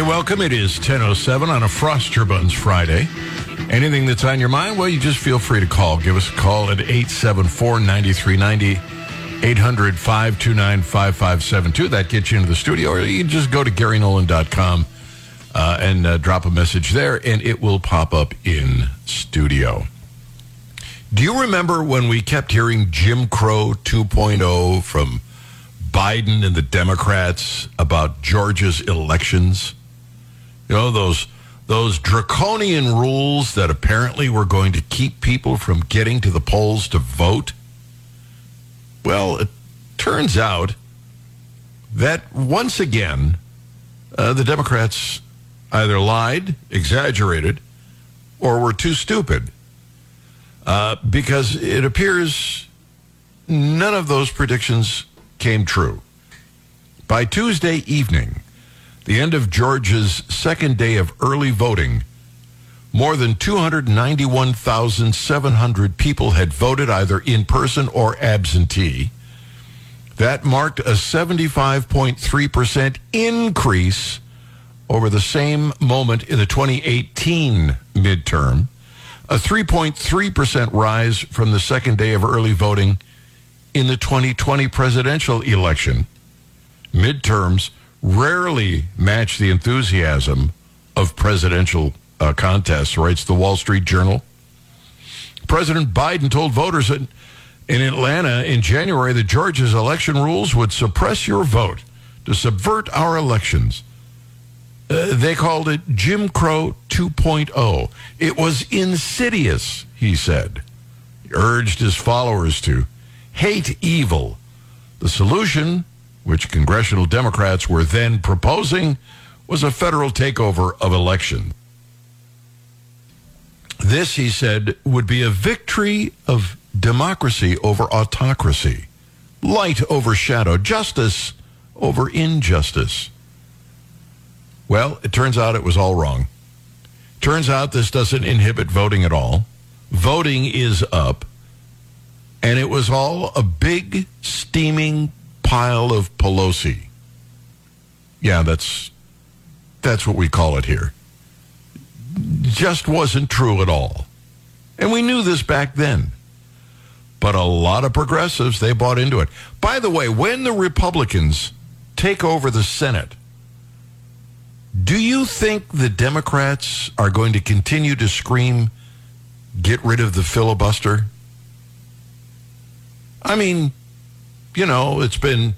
Hey, welcome. It is 10.07 on a Frost Your Buns Friday. Anything that's on your mind, well, you just feel free to call. Give us a call at 874-9390, 800-529-5572. That gets you into the studio. Or you just go to GaryNolan.com uh, and uh, drop a message there, and it will pop up in studio. Do you remember when we kept hearing Jim Crow 2.0 from Biden and the Democrats about Georgia's elections? You know, those those draconian rules that apparently were going to keep people from getting to the polls to vote. Well, it turns out that once again, uh, the Democrats either lied, exaggerated, or were too stupid. Uh, because it appears none of those predictions came true. By Tuesday evening, the end of Georgia's second day of early voting, more than 291,700 people had voted either in person or absentee. That marked a 75.3% increase over the same moment in the 2018 midterm, a 3.3% rise from the second day of early voting in the 2020 presidential election. Midterms rarely match the enthusiasm of presidential uh, contests, writes the Wall Street Journal. President Biden told voters in, in Atlanta in January that Georgia's election rules would suppress your vote to subvert our elections. Uh, they called it Jim Crow 2.0. It was insidious, he said. He urged his followers to hate evil. The solution which congressional Democrats were then proposing, was a federal takeover of election. This, he said, would be a victory of democracy over autocracy, light over shadow, justice over injustice. Well, it turns out it was all wrong. Turns out this doesn't inhibit voting at all. Voting is up. And it was all a big, steaming pile of Pelosi. Yeah, that's that's what we call it here. Just wasn't true at all. And we knew this back then. But a lot of progressives, they bought into it. By the way, when the Republicans take over the Senate, do you think the Democrats are going to continue to scream, get rid of the filibuster? I mean, you know, it's been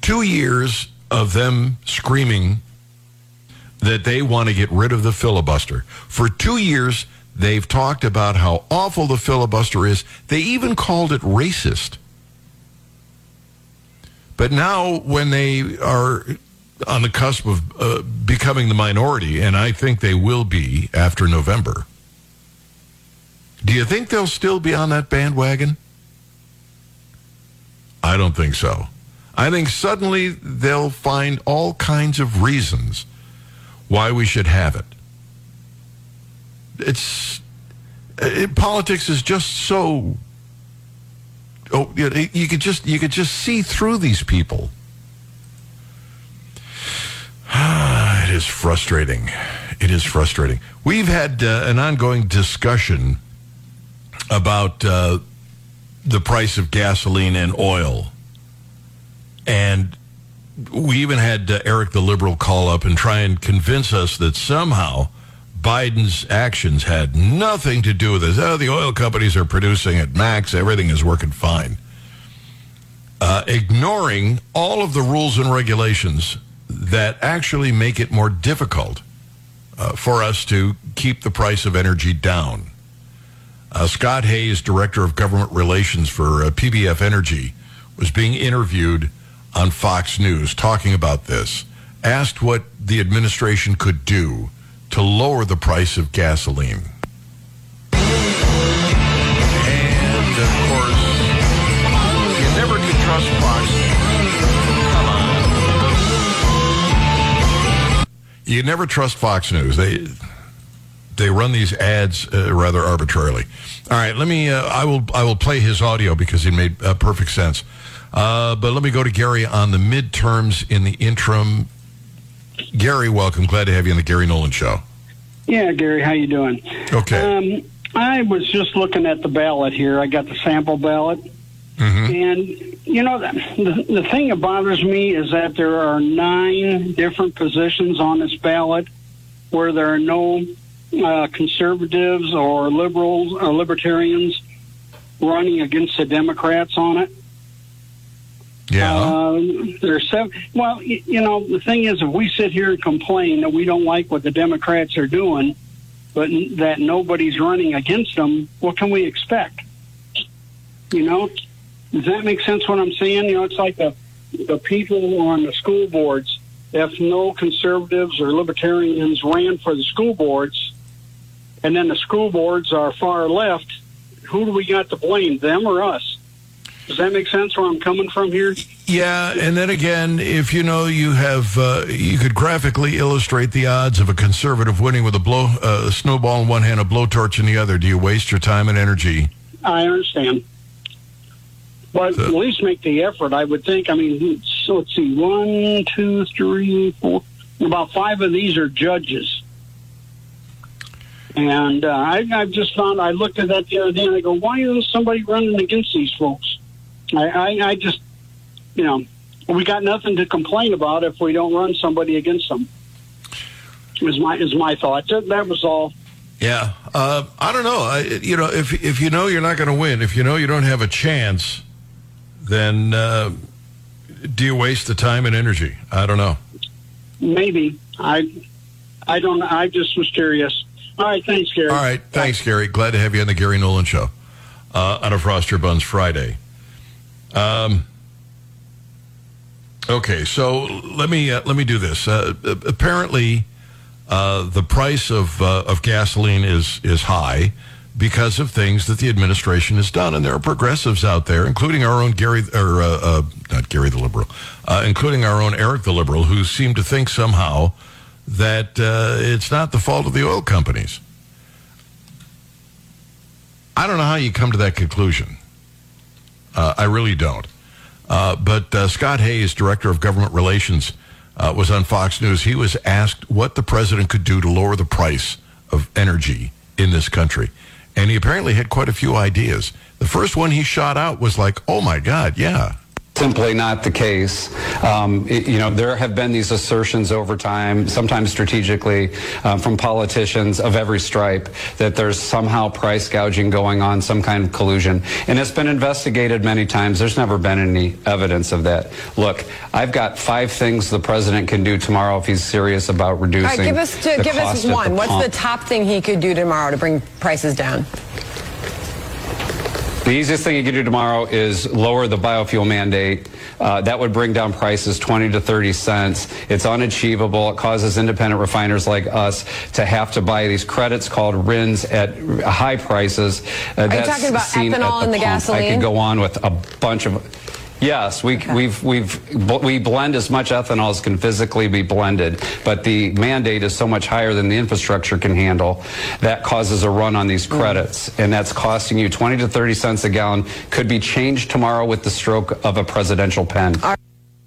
two years of them screaming that they want to get rid of the filibuster. For two years, they've talked about how awful the filibuster is. They even called it racist. But now, when they are on the cusp of uh, becoming the minority, and I think they will be after November, do you think they'll still be on that bandwagon? I don't think so. I think suddenly they'll find all kinds of reasons why we should have it. It's it, politics is just so. Oh, you, you could just you could just see through these people. it is frustrating. It is frustrating. We've had uh, an ongoing discussion about uh, the price of gasoline and oil. And we even had uh, Eric the liberal call up and try and convince us that somehow Biden's actions had nothing to do with this. Oh, the oil companies are producing at max, everything is working fine. Uh, ignoring all of the rules and regulations that actually make it more difficult uh, for us to keep the price of energy down. Uh, Scott Hayes, Director of Government Relations for uh, PBF Energy, was being interviewed on Fox News talking about this. Asked what the administration could do to lower the price of gasoline. And of course, you never can trust Fox. Come on. You never trust Fox News. They they run these ads uh, rather arbitrarily. All right, let me. Uh, I will. I will play his audio because it made uh, perfect sense. Uh, but let me go to Gary on the midterms in the interim. Gary, welcome. Glad to have you on the Gary Nolan Show. Yeah, Gary, how you doing? Okay. Um, I was just looking at the ballot here. I got the sample ballot, Mhm. and you know the the thing that bothers me is that there are nine different positions on this ballot where there are no uh, conservatives or liberals or libertarians running against the Democrats on it. Yeah. Um, there's seven. Well, you know, the thing is, if we sit here and complain that we don't like what the Democrats are doing, but that nobody's running against them, what can we expect? You know, does that make sense? What I'm saying? You know, it's like the the people on the school boards. If no conservatives or libertarians ran for the school boards, and then the school boards are far left, who do we got to blame? Them or us? Does that make sense where I'm coming from here? Yeah, and then again, if you know you have, uh, you could graphically illustrate the odds of a conservative winning with a blow, uh, a snowball in one hand, a blowtorch in the other. Do you waste your time and energy? I understand. But So- at least make the effort, I would think. I mean, so let's see, one, two, three, four. About five of these are judges. And uh, I, I've just found, I looked at that the other day and I go, why isn't somebody running against these folks? I, I, I just, you know, we got nothing to complain about if we don't run somebody against them. Is my is my thought. That, that was all. Yeah, uh, I don't know. I, you know, if if you know you're not going to win, if you know you don't have a chance, then uh, do you waste the time and energy? I don't know. Maybe I, I don't. I just was curious. All right, thanks, Gary. All right, thanks, Gary. Glad to have you on the Gary Nolan Show uh, on a Frost Your Buns Friday. Um, okay, so let me uh, let me do this. Uh, apparently, uh, the price of uh, of gasoline is is high because of things that the administration has done, and there are progressives out there, including our own Gary or uh, not Gary the liberal, including our own Eric the liberal, who seem to think somehow that uh, it's not the fault of the oil companies. I don't know how you come to that conclusion. Uh, I really don't. Uh, but uh, Scott Hayes, director of government relations, uh, was on Fox News. He was asked what the president could do to lower the price of energy in this country. And he apparently had quite a few ideas. The first one he shot out was like, oh my God, yeah. Simply not the case. Um, it- you know, there have been these assertions over time, sometimes strategically, uh, from politicians of every stripe, that there's somehow price gouging going on, some kind of collusion. And it's been investigated many times. There's never been any evidence of that. Look, I've got five things the president can do tomorrow if he's serious about reducing All right, give us to, the give us one. the What's the top thing he could do tomorrow to bring prices down? The easiest thing you can do tomorrow is lower the biofuel mandate. Uh, that would bring down prices 20 to 30 cents. It's unachievable. It causes independent refiners like us to have to buy these credits called RINs at high prices. Uh, you that's talking about ethanol in the pump. I could go on with a bunch of. Yes, we, we've we've we blend as much ethanol as can physically be blended, but the mandate is so much higher than the infrastructure can handle. That causes a run on these Mm. credits, and that's costing you 20 to 30 cents a gallon. Could be changed tomorrow with the stroke of a presidential pen.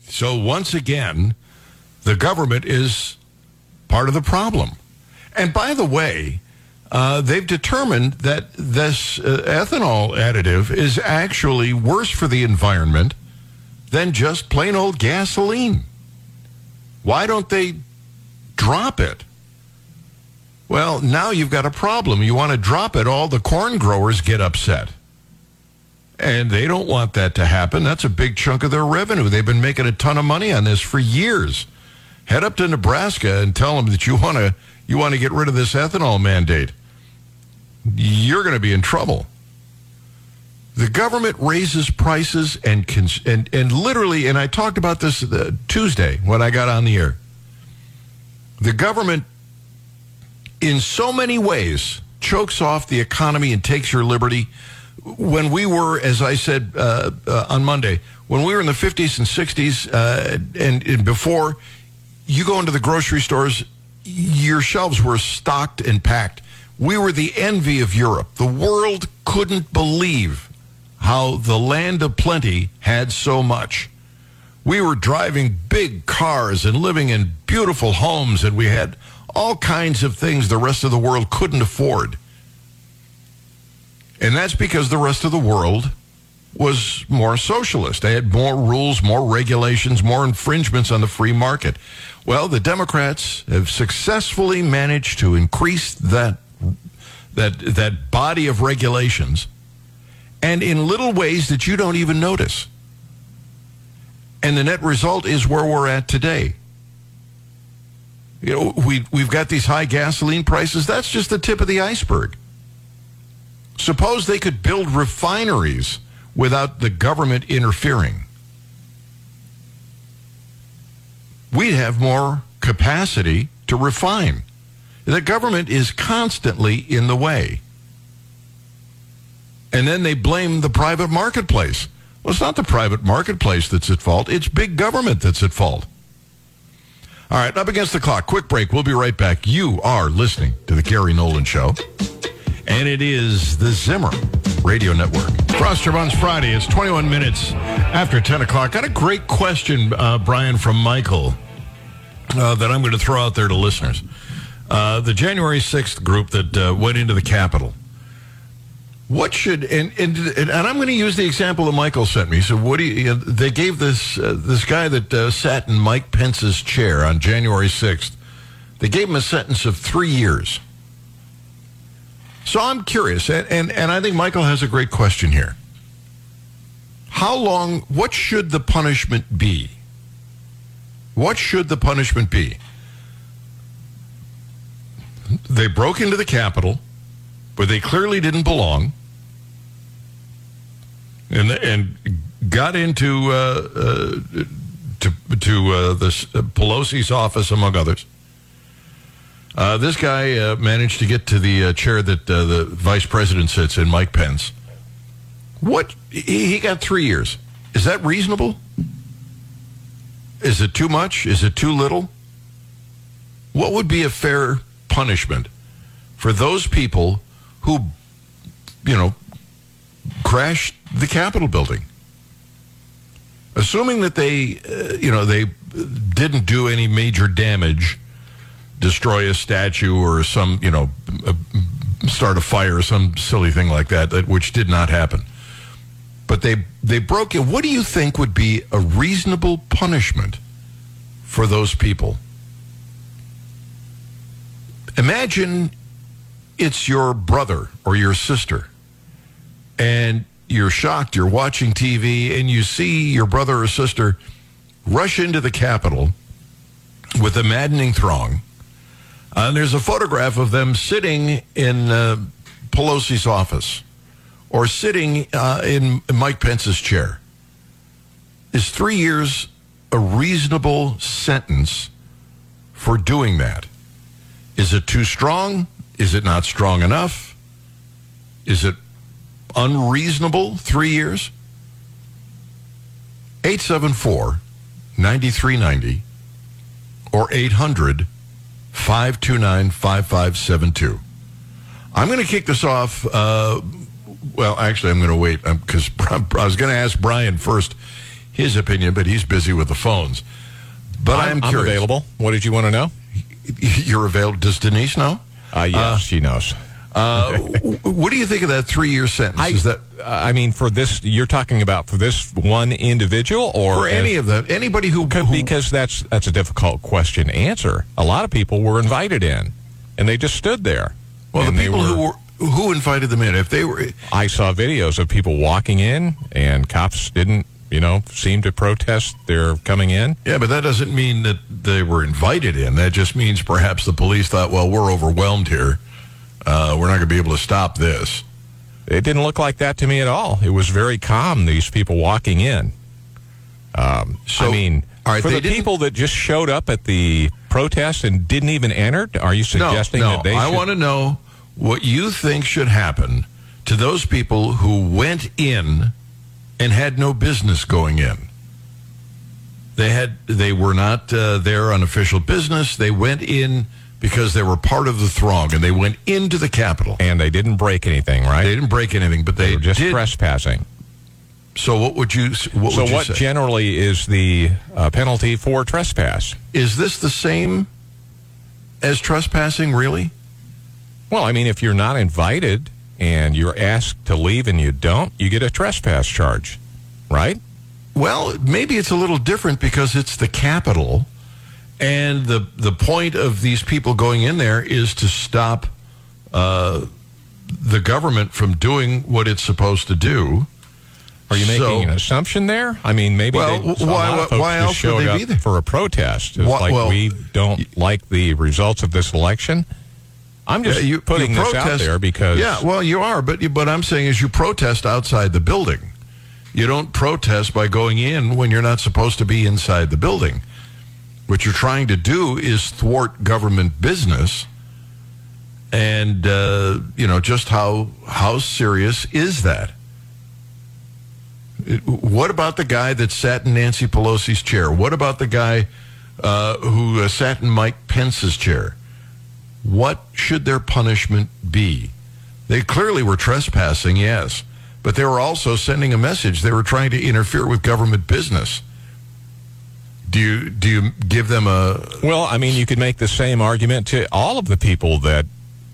So once again, the government is part of the problem. And by the way, uh, they've determined that this uh, ethanol additive is actually worse for the environment than just plain old gasoline. Why don't they drop it? Well, now you've got a problem. You want to drop it, all the corn growers get upset. And they don't want that to happen. That's a big chunk of their revenue. They've been making a ton of money on this for years. Head up to Nebraska and tell them that you want to you want to get rid of this ethanol mandate. You're going to be in trouble. The government raises prices and cons- and and literally and I talked about this uh, Tuesday when I got on the air. The government in so many ways chokes off the economy and takes your liberty when we were, as I said uh, uh, on Monday, when we were in the 50s and 60s uh, and, and before, you go into the grocery stores, your shelves were stocked and packed. We were the envy of Europe. The world couldn't believe how the land of plenty had so much. We were driving big cars and living in beautiful homes, and we had all kinds of things the rest of the world couldn't afford. And that's because the rest of the world was more socialist. They had more rules, more regulations, more infringements on the free market. Well, the Democrats have successfully managed to increase that that that body of regulations and in little ways that you don't even notice. And the net result is where we're at today. You know, we we've got these high gasoline prices. That's just the tip of the iceberg. Suppose they could build refineries without the government interfering. We'd have more capacity to refine. The government is constantly in the way. And then they blame the private marketplace. Well, it's not the private marketplace that's at fault. It's big government that's at fault. All right, up against the clock. Quick break. We'll be right back. You are listening to the Gary Nolan Show. And it is the Zimmer Radio Network. Frost Buns Friday. It's 21 minutes after 10 o'clock. Got a great question, uh, Brian, from Michael uh, that I'm going to throw out there to listeners. Uh, the January 6th group that uh, went into the Capitol. What should and and, and I'm going to use the example that Michael sent me. So what do you? they gave this uh, this guy that uh, sat in Mike Pence's chair on January 6th. They gave him a sentence of three years. So I'm curious, and, and, and I think Michael has a great question here. How long, what should the punishment be? What should the punishment be? They broke into the Capitol where they clearly didn't belong and, and got into uh, uh, to, to uh, this, Pelosi's office, among others. Uh, this guy uh, managed to get to the uh, chair that uh, the vice president sits in, Mike Pence. What? He he got three years. Is that reasonable? Is it too much? Is it too little? What would be a fair punishment for those people who, you know, crashed the Capitol building? Assuming that they, uh, you know, they didn't do any major damage destroy a statue or some, you know, uh, start a fire or some silly thing like that, that which did not happen. But they they broke it. What do you think would be a reasonable punishment for those people? Imagine it's your brother or your sister, and you're shocked. You're watching TV, and you see your brother or sister rush into the Capitol with a maddening throng uh, and there's a photograph of them sitting in uh, Pelosi's office or sitting uh, in Mike Pence's chair. Is three years a reasonable sentence for doing that? Is it too strong? Is it not strong enough? Is it unreasonable? Three years? 874 9390 or 800 529 5572. I'm going to kick this off. Uh, well, actually, I'm going to wait because I was going to ask Brian first his opinion, but he's busy with the phones. But I'm, I'm, I'm available. What did you want to know? You're available. Does Denise know? Uh, yes, Uh, she knows. Uh, what do you think of that three-year sentence? I, Is that I mean, for this, you're talking about for this one individual, or for any of them? Anybody who, Could- who because that's that's a difficult question to answer. A lot of people were invited in, and they just stood there. well, the people who were who invited them in, if they were, I saw videos of people walking in, and cops didn't, you know, seem to protest their coming in. yeah, but that doesn't mean that they were invited in. That just means perhaps the police thought, well, we're overwhelmed here. Uh, we're not going to be able to stop this. It didn't look like that to me at all. It was very calm. These people walking in. Um, So, I mean, right, for the people that just showed up at the protest and didn't even enter, are you suggesting no, no. that they I should? want to know what you think should happen to those people who went in and had no business going in. They had they were not uh, there on official business. They went in because they were part of the throng, and they went into the Capitol. and they didn't break anything, right? They didn't break anything, but They they, were just did. trespassing. So what would you what So would you what say? generally is the uh, penalty for trespass? Is this the same as trespassing? Really? Well, I mean, if you're not invited and you're asked to leave and you don't, you get a trespass charge, right? Well, maybe it's a little different because it's the Capitol, and the the point of these people going in there is to stop uh, the government from doing what it's supposed to do. Are you making So- an assumption there? I mean, maybe Well, they, why- lot of folks why just else would showed they up be there? for a protest. It's Why- like well, we don't like the results of this election. I'm just Yeah, you- putting you this out there because yeah, well, you are, but but I'm saying is you protest outside the building. You don't protest by going in when you're not supposed to be inside the building. What you're trying to do is thwart government business. And uh, you know just how how serious is that? What about the guy that sat in Nancy Pelosi's chair? What about the guy uh, who uh, sat in Mike Pence's chair? What should their punishment be? They clearly were trespassing, yes, but they were also sending a message. They were trying to interfere with government business. Do you do you give them a Well, I mean, you could make the same argument to all of the people that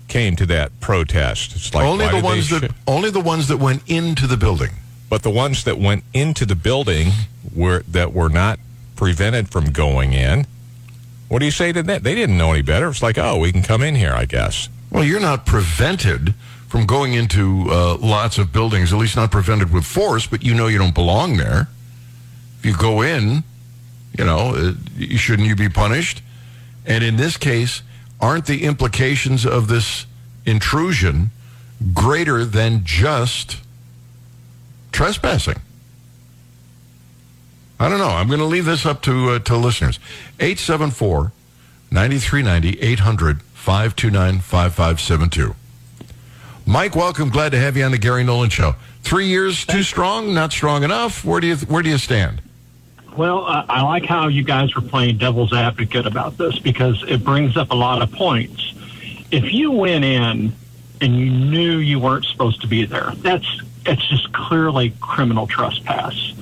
came to that protest. It's like only the ones that only the ones that went into the building? but the ones that went into the building were that were not prevented from going in. What do you say to that? They didn't know any better. It's like, oh, we can come in here, I guess. Well, you're not prevented from going into uh, lots of buildings, at least not prevented with force, but you know you don't belong there. If you go in, you know, uh, shouldn't you be punished? And in this case, aren't the implications of this intrusion greater than just trespassing? I don't know. I'm going to leave this up to uh, to listeners. 874 9390 800 529 5572. Mike, welcome. Glad to have you on the Gary Nolan Show. Three years too strong, not strong enough. Where do you where do you stand? Well, uh, I like how you guys were playing devil's advocate about this because it brings up a lot of points. If you went in and you knew you weren't supposed to be there, that's it's just clearly criminal trespass.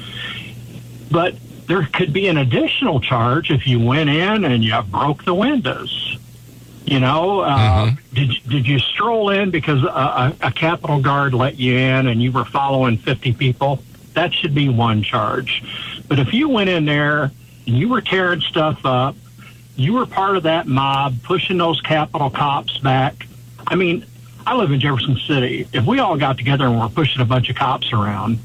But there could be an additional charge if you went in and you broke the windows. You know, uh, did did you stroll in because a, a, a Capitol guard let you in and you were following fifty people? That should be one charge. But if you went in there and you were tearing stuff up, you were part of that mob pushing those Capitol cops back. I mean, I live in Jefferson City. If we all got together and were pushing a bunch of cops around,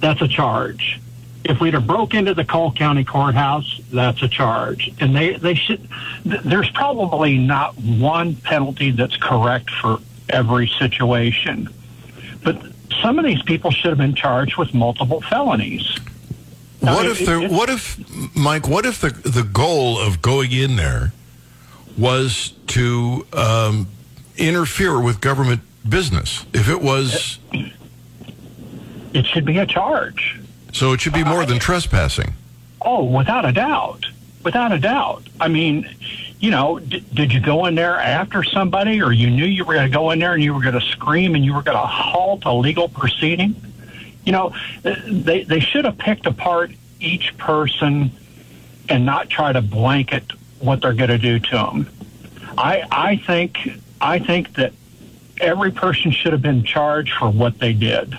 that's a charge. If we'd have broke into the Cole County Courthouse, that's a charge. And they, they should, th- there's probably not one penalty that's correct for every situation. But some of these people should have been charged with multiple felonies. What if it- the it- what if Mike? What if the the goal of going in there was to um, interfere with government business? If it was, It should be a charge. so it should be more than trespassing. Oh, without a doubt. Without a doubt. I mean, you know, d- did you go in there after somebody or you knew you were going to go in there and you were going to scream and you were going to halt a legal proceeding? You know, they, they should have picked apart each person and not try to blanket what they're going to do to them. I, I think, I think that every person should have been charged for what they did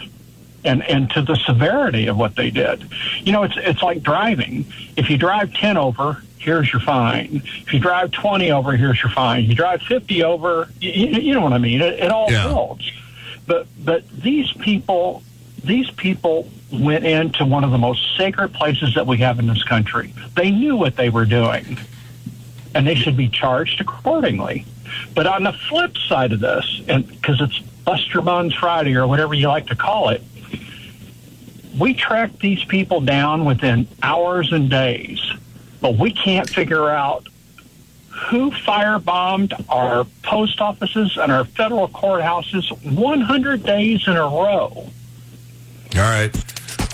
and and to the severity of what they did. You know, it's it's like driving. If you drive ten over, here's your fine. If you drive twenty over, here's your fine. If you drive fifty over, you, you know what I mean. It, it all Yeah. builds. But but these people these people went into one of the most sacred places that we have in this country. They knew what they were doing, and they should be charged accordingly. But on the flip side of this, and because it's Buster Buns Friday or whatever you like to call it, we track these people down within hours and days, but we can't figure out who firebombed our post offices and our federal courthouses 100 days in a row. All right,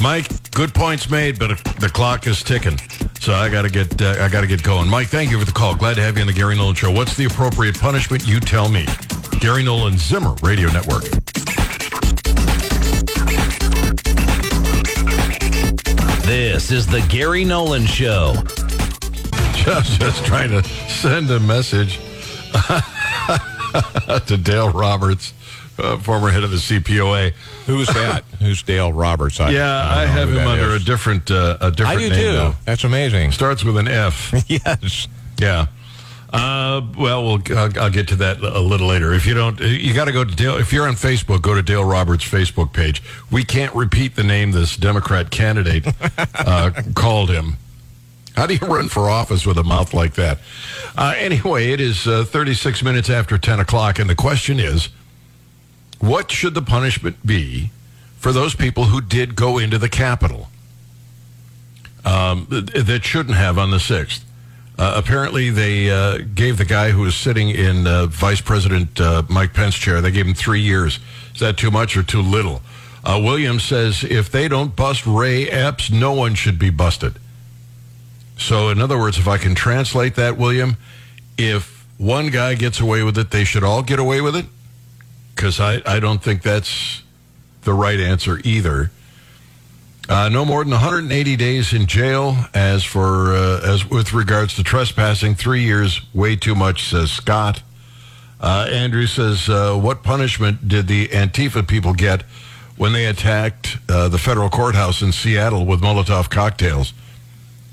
Mike. Good points made, but the clock is ticking, so I got to get uh, I got to get going. Mike, thank you for the call. Glad to have you on the Gary Nolan Show. What's the appropriate punishment? You tell me. Gary Nolan Zimmer Radio Network. This is the Gary Nolan Show. Just, just trying to send a message to Dale Roberts, uh, former head of the CPOA. Who's that? Who's Dale Roberts? I, Yeah, don't I, have him under is. a different uh, a different I do name too. now. That's amazing. Starts with an F. yes. Yeah. Uh, well, we'll I'll, I'll get to that a little later. If you don't, you got to go to Dale. If you're on Facebook, go to Dale Roberts' Facebook page. We can't repeat the name this Democrat candidate uh, called him. How do you run for office with a mouth like that? Uh, anyway, it is uh, 36 minutes after 10 o'clock, and the question is, what should the punishment be for those people who did go into the Capitol um, that shouldn't have on the 6th? Uh, apparently, they uh, gave the guy who was sitting in uh, Vice President uh, Mike Pence chair, they gave him three years. Is that too much or too little? Uh, Williams says if they don't bust Ray Epps, no one should be busted. So, in other words, if I can translate that, William, if one guy gets away with it, they should all get away with it? Because I, I don't think that's the right answer either. Uh, no more than 180 days in jail. As for uh, as with regards to trespassing, three years, way too much, says Scott. Uh, Andrew says, uh, "What punishment did the Antifa people get when they attacked uh, the federal courthouse in Seattle with Molotov cocktails?"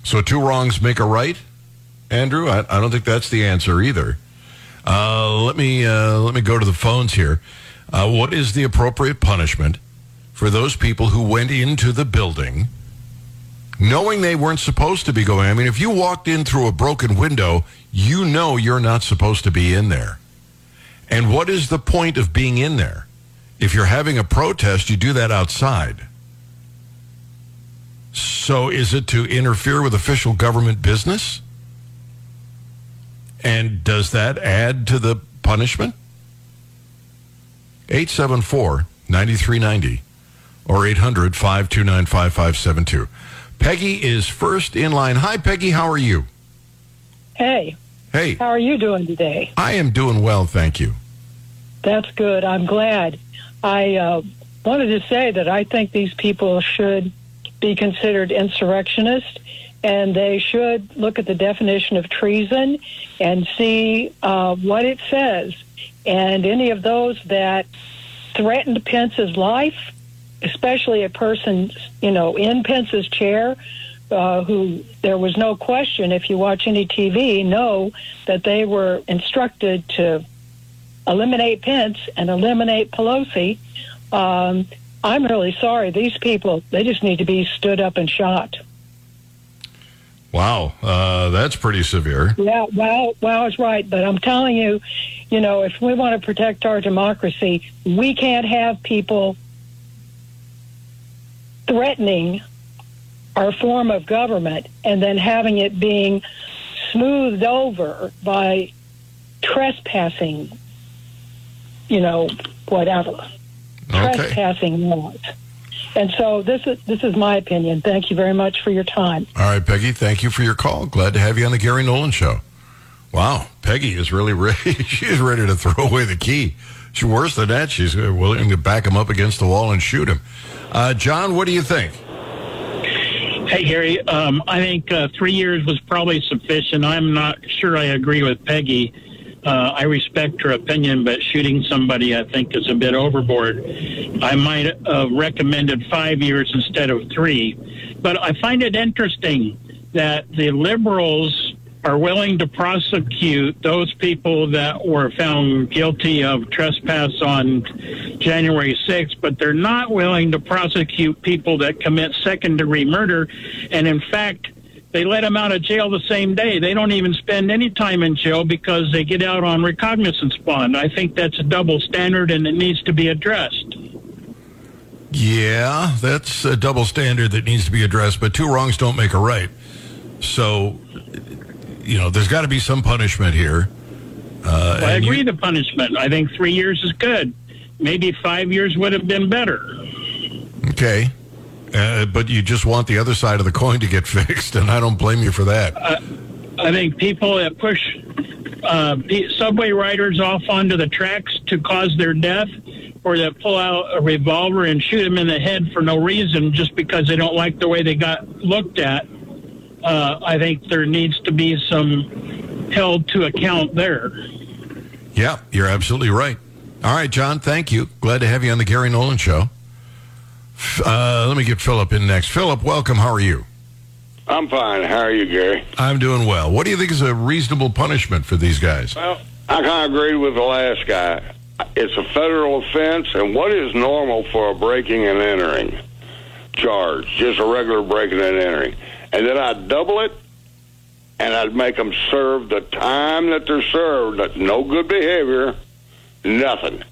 So two wrongs make a right, Andrew. I, I don't think that's the answer either. Uh, let me let me go to the phones here. Uh, what is the appropriate punishment for those people who went into the building knowing they weren't supposed to be going? I mean, if you walked in through a broken window, you know you're not supposed to be in there. And what is the point of being in there? If you're having a protest, you do that outside. So is it to interfere with official government business? And does that add to the punishment? 874 9390 or 800 529 5572. Peggy is first in line. Hi, Peggy. How are you? Hey, Hey, how are you doing today? I am doing well, thank you. That's good. I'm glad. I uh, wanted to say that I think these people should be considered insurrectionists and they should look at the definition of treason and see uh, what it says. And any of those that threatened Pence's life, especially a person, you know, in Pence's chair, uh, who there was no question, if you watch any TV, know that they were instructed to eliminate Pence and eliminate Pelosi. Um, I'm really sorry. These people, they just need to be stood up and shot. Wow, uh, that's pretty severe. Yeah, wow, wow is right. But I'm telling you, you know, if we want to protect our democracy, we can't have people threatening our form of government and then having it being smoothed over by trespassing, you know, whatever. Okay. Trespassing laws. And so this is this is my opinion. Thank you very much for your time. All right, Peggy, thank you for your call. Glad to have you on the Gary Nolan Show. Wow, Peggy is really ready. she is ready to throw away the key. She's worse than that. She's willing to back him up against the wall and shoot him. Uh, John, what do you think? Hey, Harry. um, I think uh, three years was probably sufficient. I'm not sure I agree with Peggy. Uh, I respect her opinion, but shooting somebody, I think, is a bit overboard. I might have recommended five years instead of three. But I find it interesting that the liberals are willing to prosecute those people that were found guilty of trespass on January 6th, but they're not willing to prosecute people that commit second degree murder. And in fact, they let them out of jail the same day. They don't even spend any time in jail because they get out on recognizance bond. I think that's a double standard and it needs to be addressed. Yeah, that's a double standard that needs to be addressed, but two wrongs don't make a right. So, you know, there's got to be some punishment here. Uh, I and you- agree the punishment. I think three years is good. Maybe five years would have been better. Okay. Uh, but you just want the other side of the coin to get fixed, and I don't blame you for that. I think people that push uh, subway riders off onto the tracks to cause their death or that pull out a revolver and shoot them in the head for no reason just because they don't like the way they got looked at. Uh, I think there needs to be some held to account there. Yeah, you're absolutely right. All right, John, thank you. Glad to have you on the Gary Nolan Show. Uh, let me get Philip in next. Philip, welcome. How are you? I'm fine. How are you, Gary? I'm doing well. What do you think is a reasonable punishment for these guys? Well, I kind of agree with the last guy. It's a federal offense, and what is normal for a breaking and entering charge? Just a regular breaking and entering. And then I'd double it, and I'd make them serve the time that they're served. No good behavior, nothing.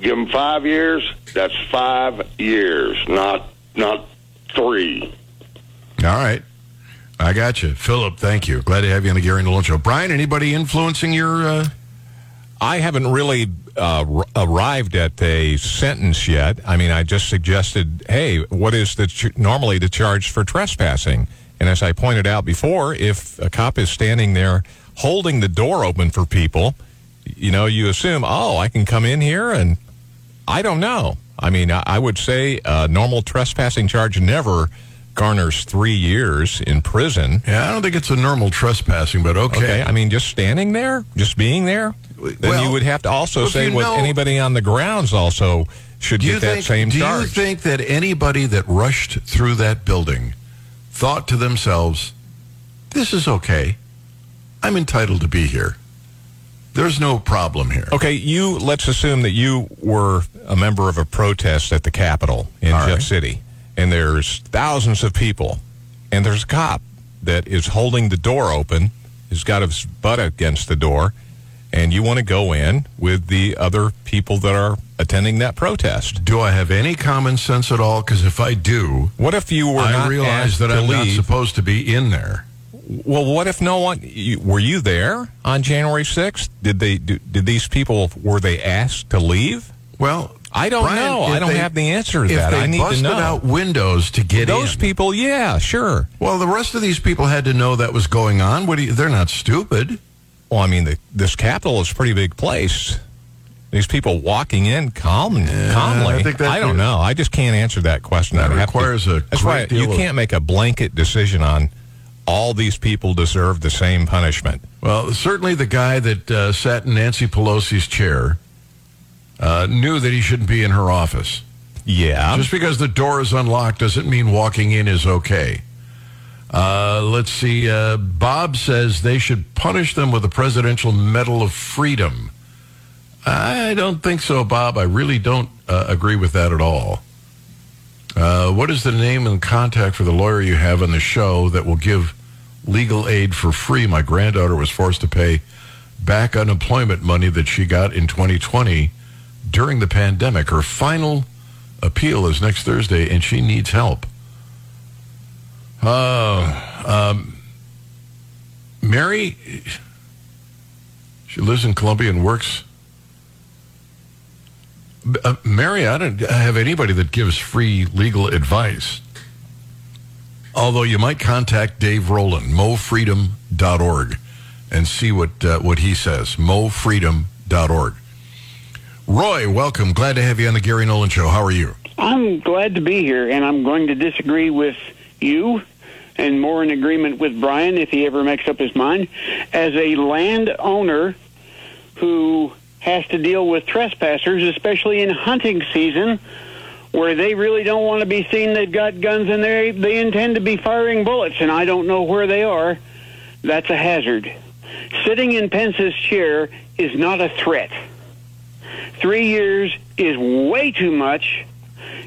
Give them five years. That's five years, not not three. All right. I got you. Philip, thank you. Glad to have you on the Gary Nolan Show. Brian, anybody influencing your. Uh... I haven't really uh, r- arrived at a sentence yet. I mean, I just suggested, hey, what is the ch- normally the charge for trespassing? And as I pointed out before, if a cop is standing there holding the door open for people, you know, you assume, oh, I can come in here, and I don't know. I mean, I, I would say a normal trespassing charge never garners three years in prison. Yeah, I don't think it's a normal trespassing, but okay. Okay, I mean, just standing there, just being there, then Well, you would have to also say know- anybody on the grounds also should get that think, same do charge. Do you think that anybody that rushed through that building thought to themselves, this is okay. I'm entitled to be here. There's no problem here. okay, you let's assume that you were a member of a protest at the Capitol in All Jeff right. City, and there's thousands of people, and there's a cop that is holding the door open, He's got his butt against the door, and you want to go in with the other people that are attending that protest. Do I have any common sense at all? Because if I do, What if you were I not realize that I'm not leave? supposed to be in there. Well, what if no one? You, were you there on January sixth? Did they? Do, did these people? Were they asked to leave? Well, I don't Brian, know. I don't they- have the answer to if that. they I need busted to know. out windows to get Those in. people, yeah, sure. well, the rest of these people had to know that was going on. What do you, they're not stupid. Well, I mean, the, this Capitol is a pretty big place. These people walking in calm, calmly. I think that- don't know. I just can't answer that question. That have to- requires a That's why you can't make a blanket decision on all these people deserve the same punishment. Well, certainly the guy that uh, sat in Nancy Pelosi's chair uh, knew that he shouldn't be in her office. Yeah. Just because the door is unlocked doesn't mean walking in is okay. Uh, let's see. Uh, Bob says they should punish them with the Presidential Medal of Freedom. I don't think so, Bob. I really don't uh, agree with that at all. Uh, what is the name and contact for the lawyer you have on the show that will give legal aid for free? My granddaughter was forced to pay back unemployment money that she got in 2020 during the pandemic. Her final appeal is next Thursday, and she needs help. Oh, um, Mary, she lives in Columbia and works. Uh, Mary, I don't have anybody that gives free legal advice. Although you might contact Dave Roland, mofreedom.org, and see what uh, what he says. mofreedom.org. Roy, welcome. Glad to have you on the Gary Nolan Show. How are you? I'm glad to be here, and I'm going to disagree with you and more in agreement with Brian if he ever makes up his mind. As a landowner who has to deal with trespassers, especially in hunting season, where they really don't want to be seen they've got guns and they they intend to be firing bullets, and I don't know where they are, that's a hazard. Sitting in Pence's chair is not a threat. Three years is way too much,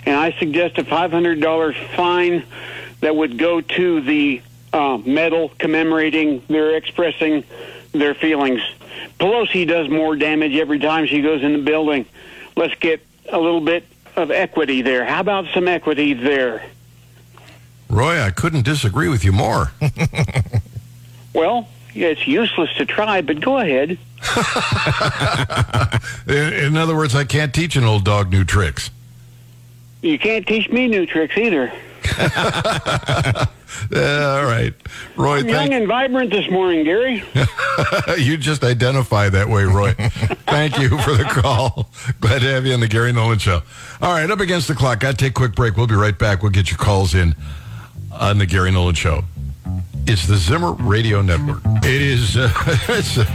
and I suggest a $500 fine that would go to the uh, medal commemorating their expressing their feelings. Pelosi does more damage every time she goes in the building. Let's get a little bit of equity there. How about some equity there? Roy, I couldn't disagree with you more. Well, it's useless to try, but go ahead. in, in other words, I can't teach an old dog new tricks. You can't teach me new tricks either. all right, Roy. I'm young and vibrant this morning, Gary. you just identify that way, Roy. thank you for the call. Glad to have you on the Gary Nolan Show. All right, up against the clock. Got to take a quick break. We'll be right back. We'll get your calls in on the Gary Nolan Show. It's the Zimmer Radio Network. It is uh, it's uh,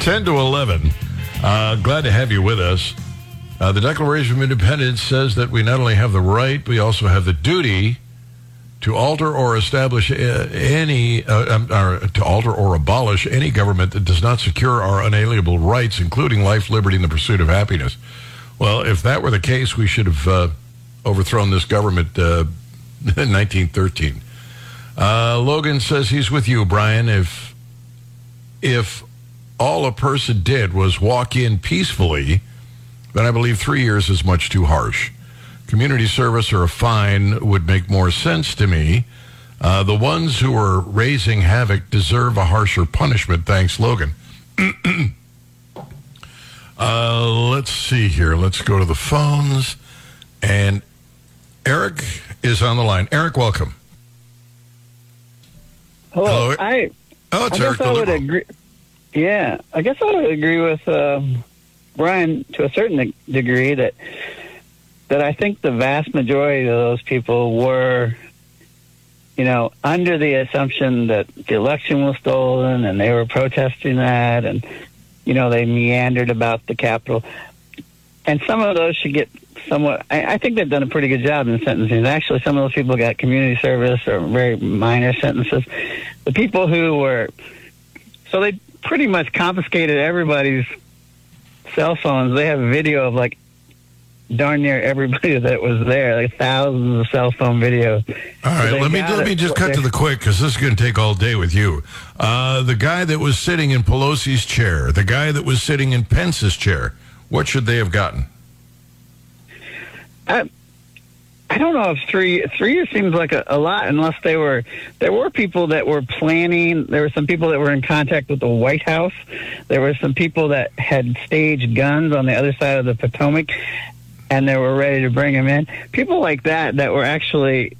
10 to 11. Uh, glad to have you with us. Uh, the Declaration of Independence says that we not only have the right, we also have the duty to alter or establish any, uh, um, or to alter or abolish any government that does not secure our unalienable rights, including life, liberty, and the pursuit of happiness. Well, if that were the case, we should have uh, overthrown this government uh, in 1913. Uh, Logan says he's with you, Brian. If if all a person did was walk in peacefully, then I believe three years is much too harsh. Community service or a fine would make more sense to me. Uh, the ones who are raising havoc deserve a harsher punishment. Thanks, Logan. uh, let's see here. Let's go to the phones. And Eric is on the line. Eric, welcome. Hello. Hello. I Oh, it's I Eric guess I would agree. Yeah, I guess I would agree with um, Brian to a certain degree that that I think the vast majority of those people were, you know, under the assumption that the election was stolen and they were protesting that, and you know they meandered about the Capitol, and some of those should get somewhat. I, I think they've done a pretty good job in sentencing. Actually, some of those people got community service or very minor sentences. The people who were so they pretty much confiscated everybody's cell phones. They have video of like darn near everybody that was there, like thousands of cell phone videos. All right, So let me let me just cut to the quick because this is going to take all day with you. Uh, the guy that was sitting in Pelosi's chair, the guy that was sitting in Pence's chair, what should they have gotten? I, I don't know if three three years seems like a, a lot unless they were there were people that were planning. There were some people that were in contact with the White House. There were some people that had staged guns on the other side of the Potomac, and they were ready to bring them in. People like that that were actually,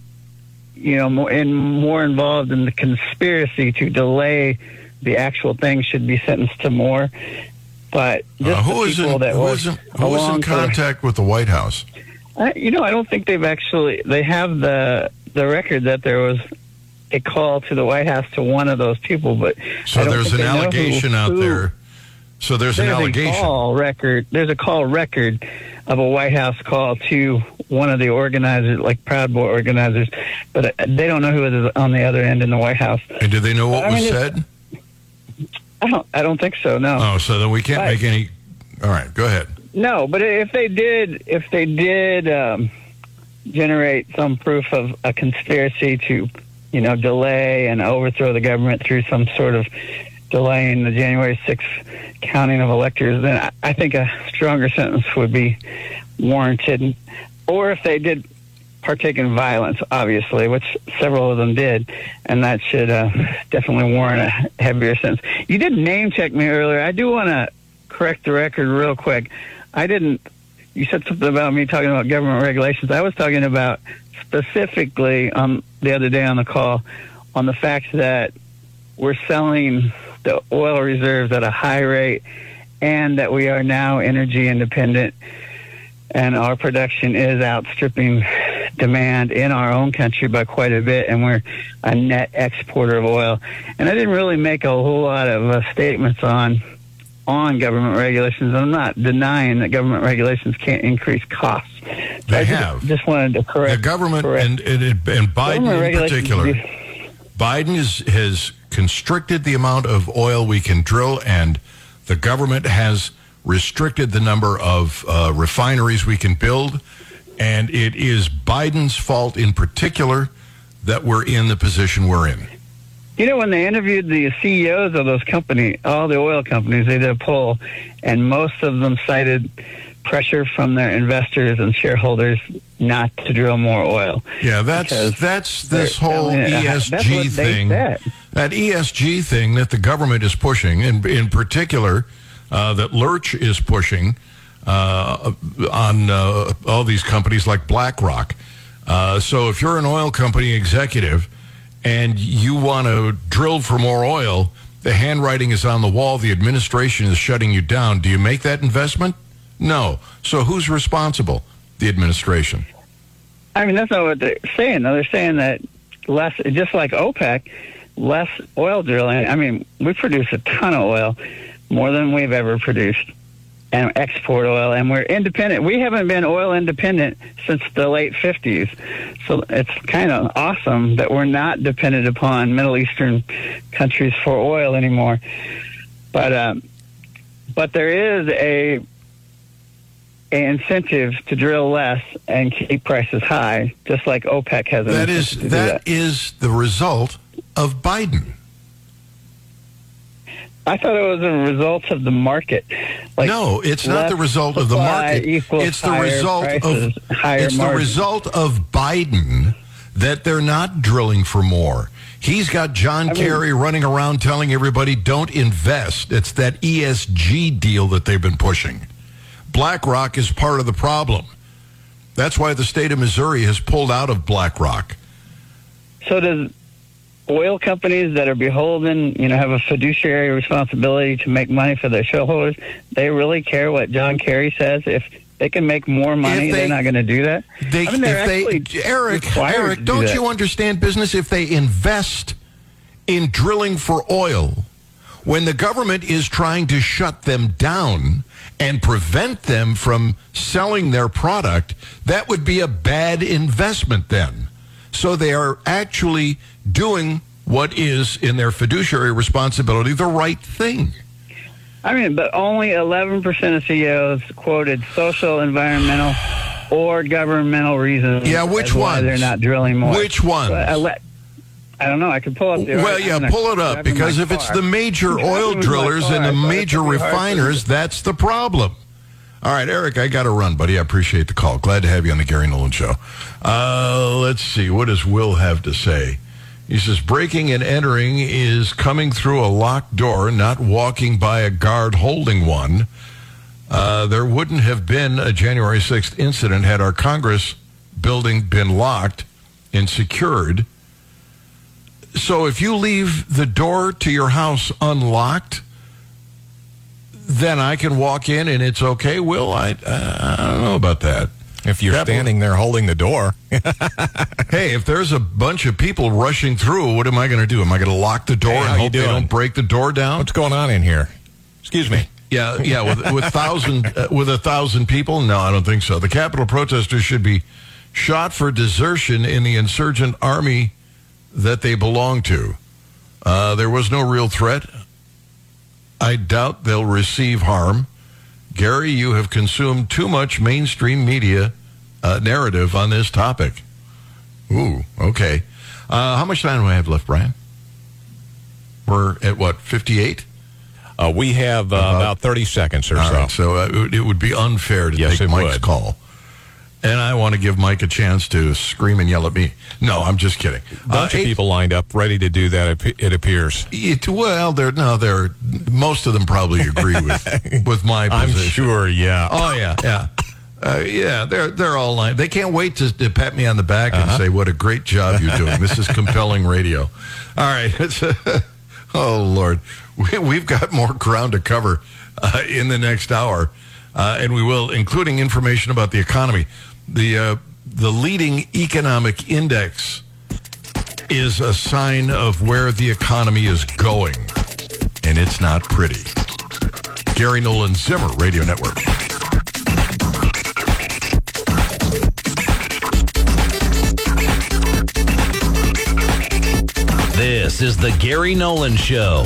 you know, more in more involved in the conspiracy to delay the actual thing should be sentenced to more. But just Uh, who the was in, people that who was in, who was in along for- contact with the White House? I, you know, I don't think they've actually. They have the the record that there was a call to the White House to one of those people, but So there's an know who- allegation out who- there. So there's, an There's allegation. a call record. There's a call record of a White House call to one of the organizers, like Proud Boy organizers, but uh, they don't know who is on the other end in the White House. And do they know what I was mean, said? I don't. I don't think so. No. Oh, so then we can't But- make any. All right, go ahead. No, but if they did, if they did um, generate some proof of a conspiracy to, you know, delay and overthrow the government through some sort of delaying the January 6th counting of electors, then I, think a stronger sentence would be warranted. Or if they did partake in violence, obviously, which several of them did, and that should uh, definitely warrant a heavier sentence. You did name check me earlier. I do want to correct the record real quick. I didn't. You said something about me talking about government regulations. I was talking about specifically um, the other day on the call on the fact that we're selling the oil reserves at a high rate and that we are now energy independent and our production is outstripping demand in our own country by quite a bit and we're a net exporter of oil and i didn't really make a whole lot of uh, statements on on government regulations i'm not denying that government regulations can't increase costs They I have. just wanted to correct The government correct. and, and, and Biden Government in particular. Biden is, has constricted the amount of oil we can drill, and the government has restricted the number of uh, refineries we can build. And it is Biden's fault in particular that we're in the position we're in. You know, when they interviewed the CEOs of those companies, all the oil companies, they did a poll, and most of them cited pressure from their investors and shareholders not to drill more oil. Yeah, that's that's this whole telling it- that's what ESG thing. That ESG thing that the government is pushing, and in particular, uh, that Lurch is pushing uh, on uh, all these companies like BlackRock. Uh, so if you're an oil company executive and you want to drill for more oil, the handwriting is on the wall, the administration is shutting you down. Do you make that investment? No. So who's responsible? The administration. I mean, that's not what they're saying. They're saying that less, just like OPEC, less oil drilling. I mean, we produce a ton of oil, more than we've ever produced, and export oil, and we're independent. We haven't been oil independent since the late 50s. So it's kind of awesome that we're not dependent upon Middle Eastern countries for oil anymore. But, um, but there is a a incentive to drill less and keep prices high, just like OPEC has. An That is do that is the result of Biden. I thought it was a result of the market. Like no, it's not the result of the market. It's the result prices, of higher it's the result of Biden that they're not drilling for more. He's got John mean- Kerry running around telling everybody don't invest. It's that ESG deal that they've been pushing. BlackRock is part of the problem. That's why the state of Missouri has pulled out of BlackRock. So does oil companies that are beholden, you know, have a fiduciary responsibility to make money for their shareholders? They really care what John Kerry says. If they can make more money, If they- they're not going to do that. They, I mean, they, Eric, Eric, do don't that. you understand business? If they invest in drilling for oil, when the government is trying to shut them down and prevent them from selling their product, that would be a bad investment then. So they are actually doing what is in their fiduciary responsibility the right thing. I mean, but only 11% of CEOs quoted social, environmental, or governmental reasons. Yeah, which ones? They're not drilling more. Which uh, ones? I, don't know. I could pull up the. Well, yeah, pull it up because if it's the major oil driving with my drillers car, and the major gonna be hard for me refiners, that's the problem. All right, Eric, I got to run, buddy. I appreciate the call. Glad to have you on the Gary Nolan Show. Uh, let's see. What does Will have to say? He says breaking and entering is coming through a locked door, not walking by a guard holding one. Uh, there wouldn't have been a January 6th incident had our Congress building been locked and secured. So if you leave the door to your house unlocked, then I can walk in and it's okay. Will I? Uh, I don't know about that. If you're That- standing there holding the door, Hey, if there's a bunch of people rushing through, what am I going to do? Am I going to lock the door Hey, and hope they don't break the door down? what's going on in here? Excuse me. Yeah, yeah, with, with thousand uh, with a thousand people. No, I don't think so. The Capitol protesters should be shot for desertion in the insurgent army that they belong to. Uh, there was no real threat. I doubt they'll receive harm. Gary, you have consumed too much mainstream media uh, narrative on this topic. Ooh, okay. Uh, how much time do I have left, Brian? We're at what, 58? Uh, we have uh, about 30 seconds or All so. right, so uh, it would- be unfair to Yes, take Mike's would. call. And I want to give Mike a chance to scream and yell at me. No, I'm just kidding. A bunch Uh, of people lined up, ready to do that. It, it appears. It, well, they're no, they're most of them probably agree with with my I'm position. sure. Yeah. Oh yeah, yeah, uh, yeah. They're they're all lined. They can't wait to, to pat me on the back Uh-huh. and say what a great job you're doing. this is compelling radio. All right. It's, oh Lord, we, we've got more ground to cover uh, in the next hour, uh, and we will, including information about the economy. The uh, the leading economic index is a sign of where the economy is going, and it's not pretty. Gary Nolan Zimmer Radio Network. This is the Gary Nolan Show.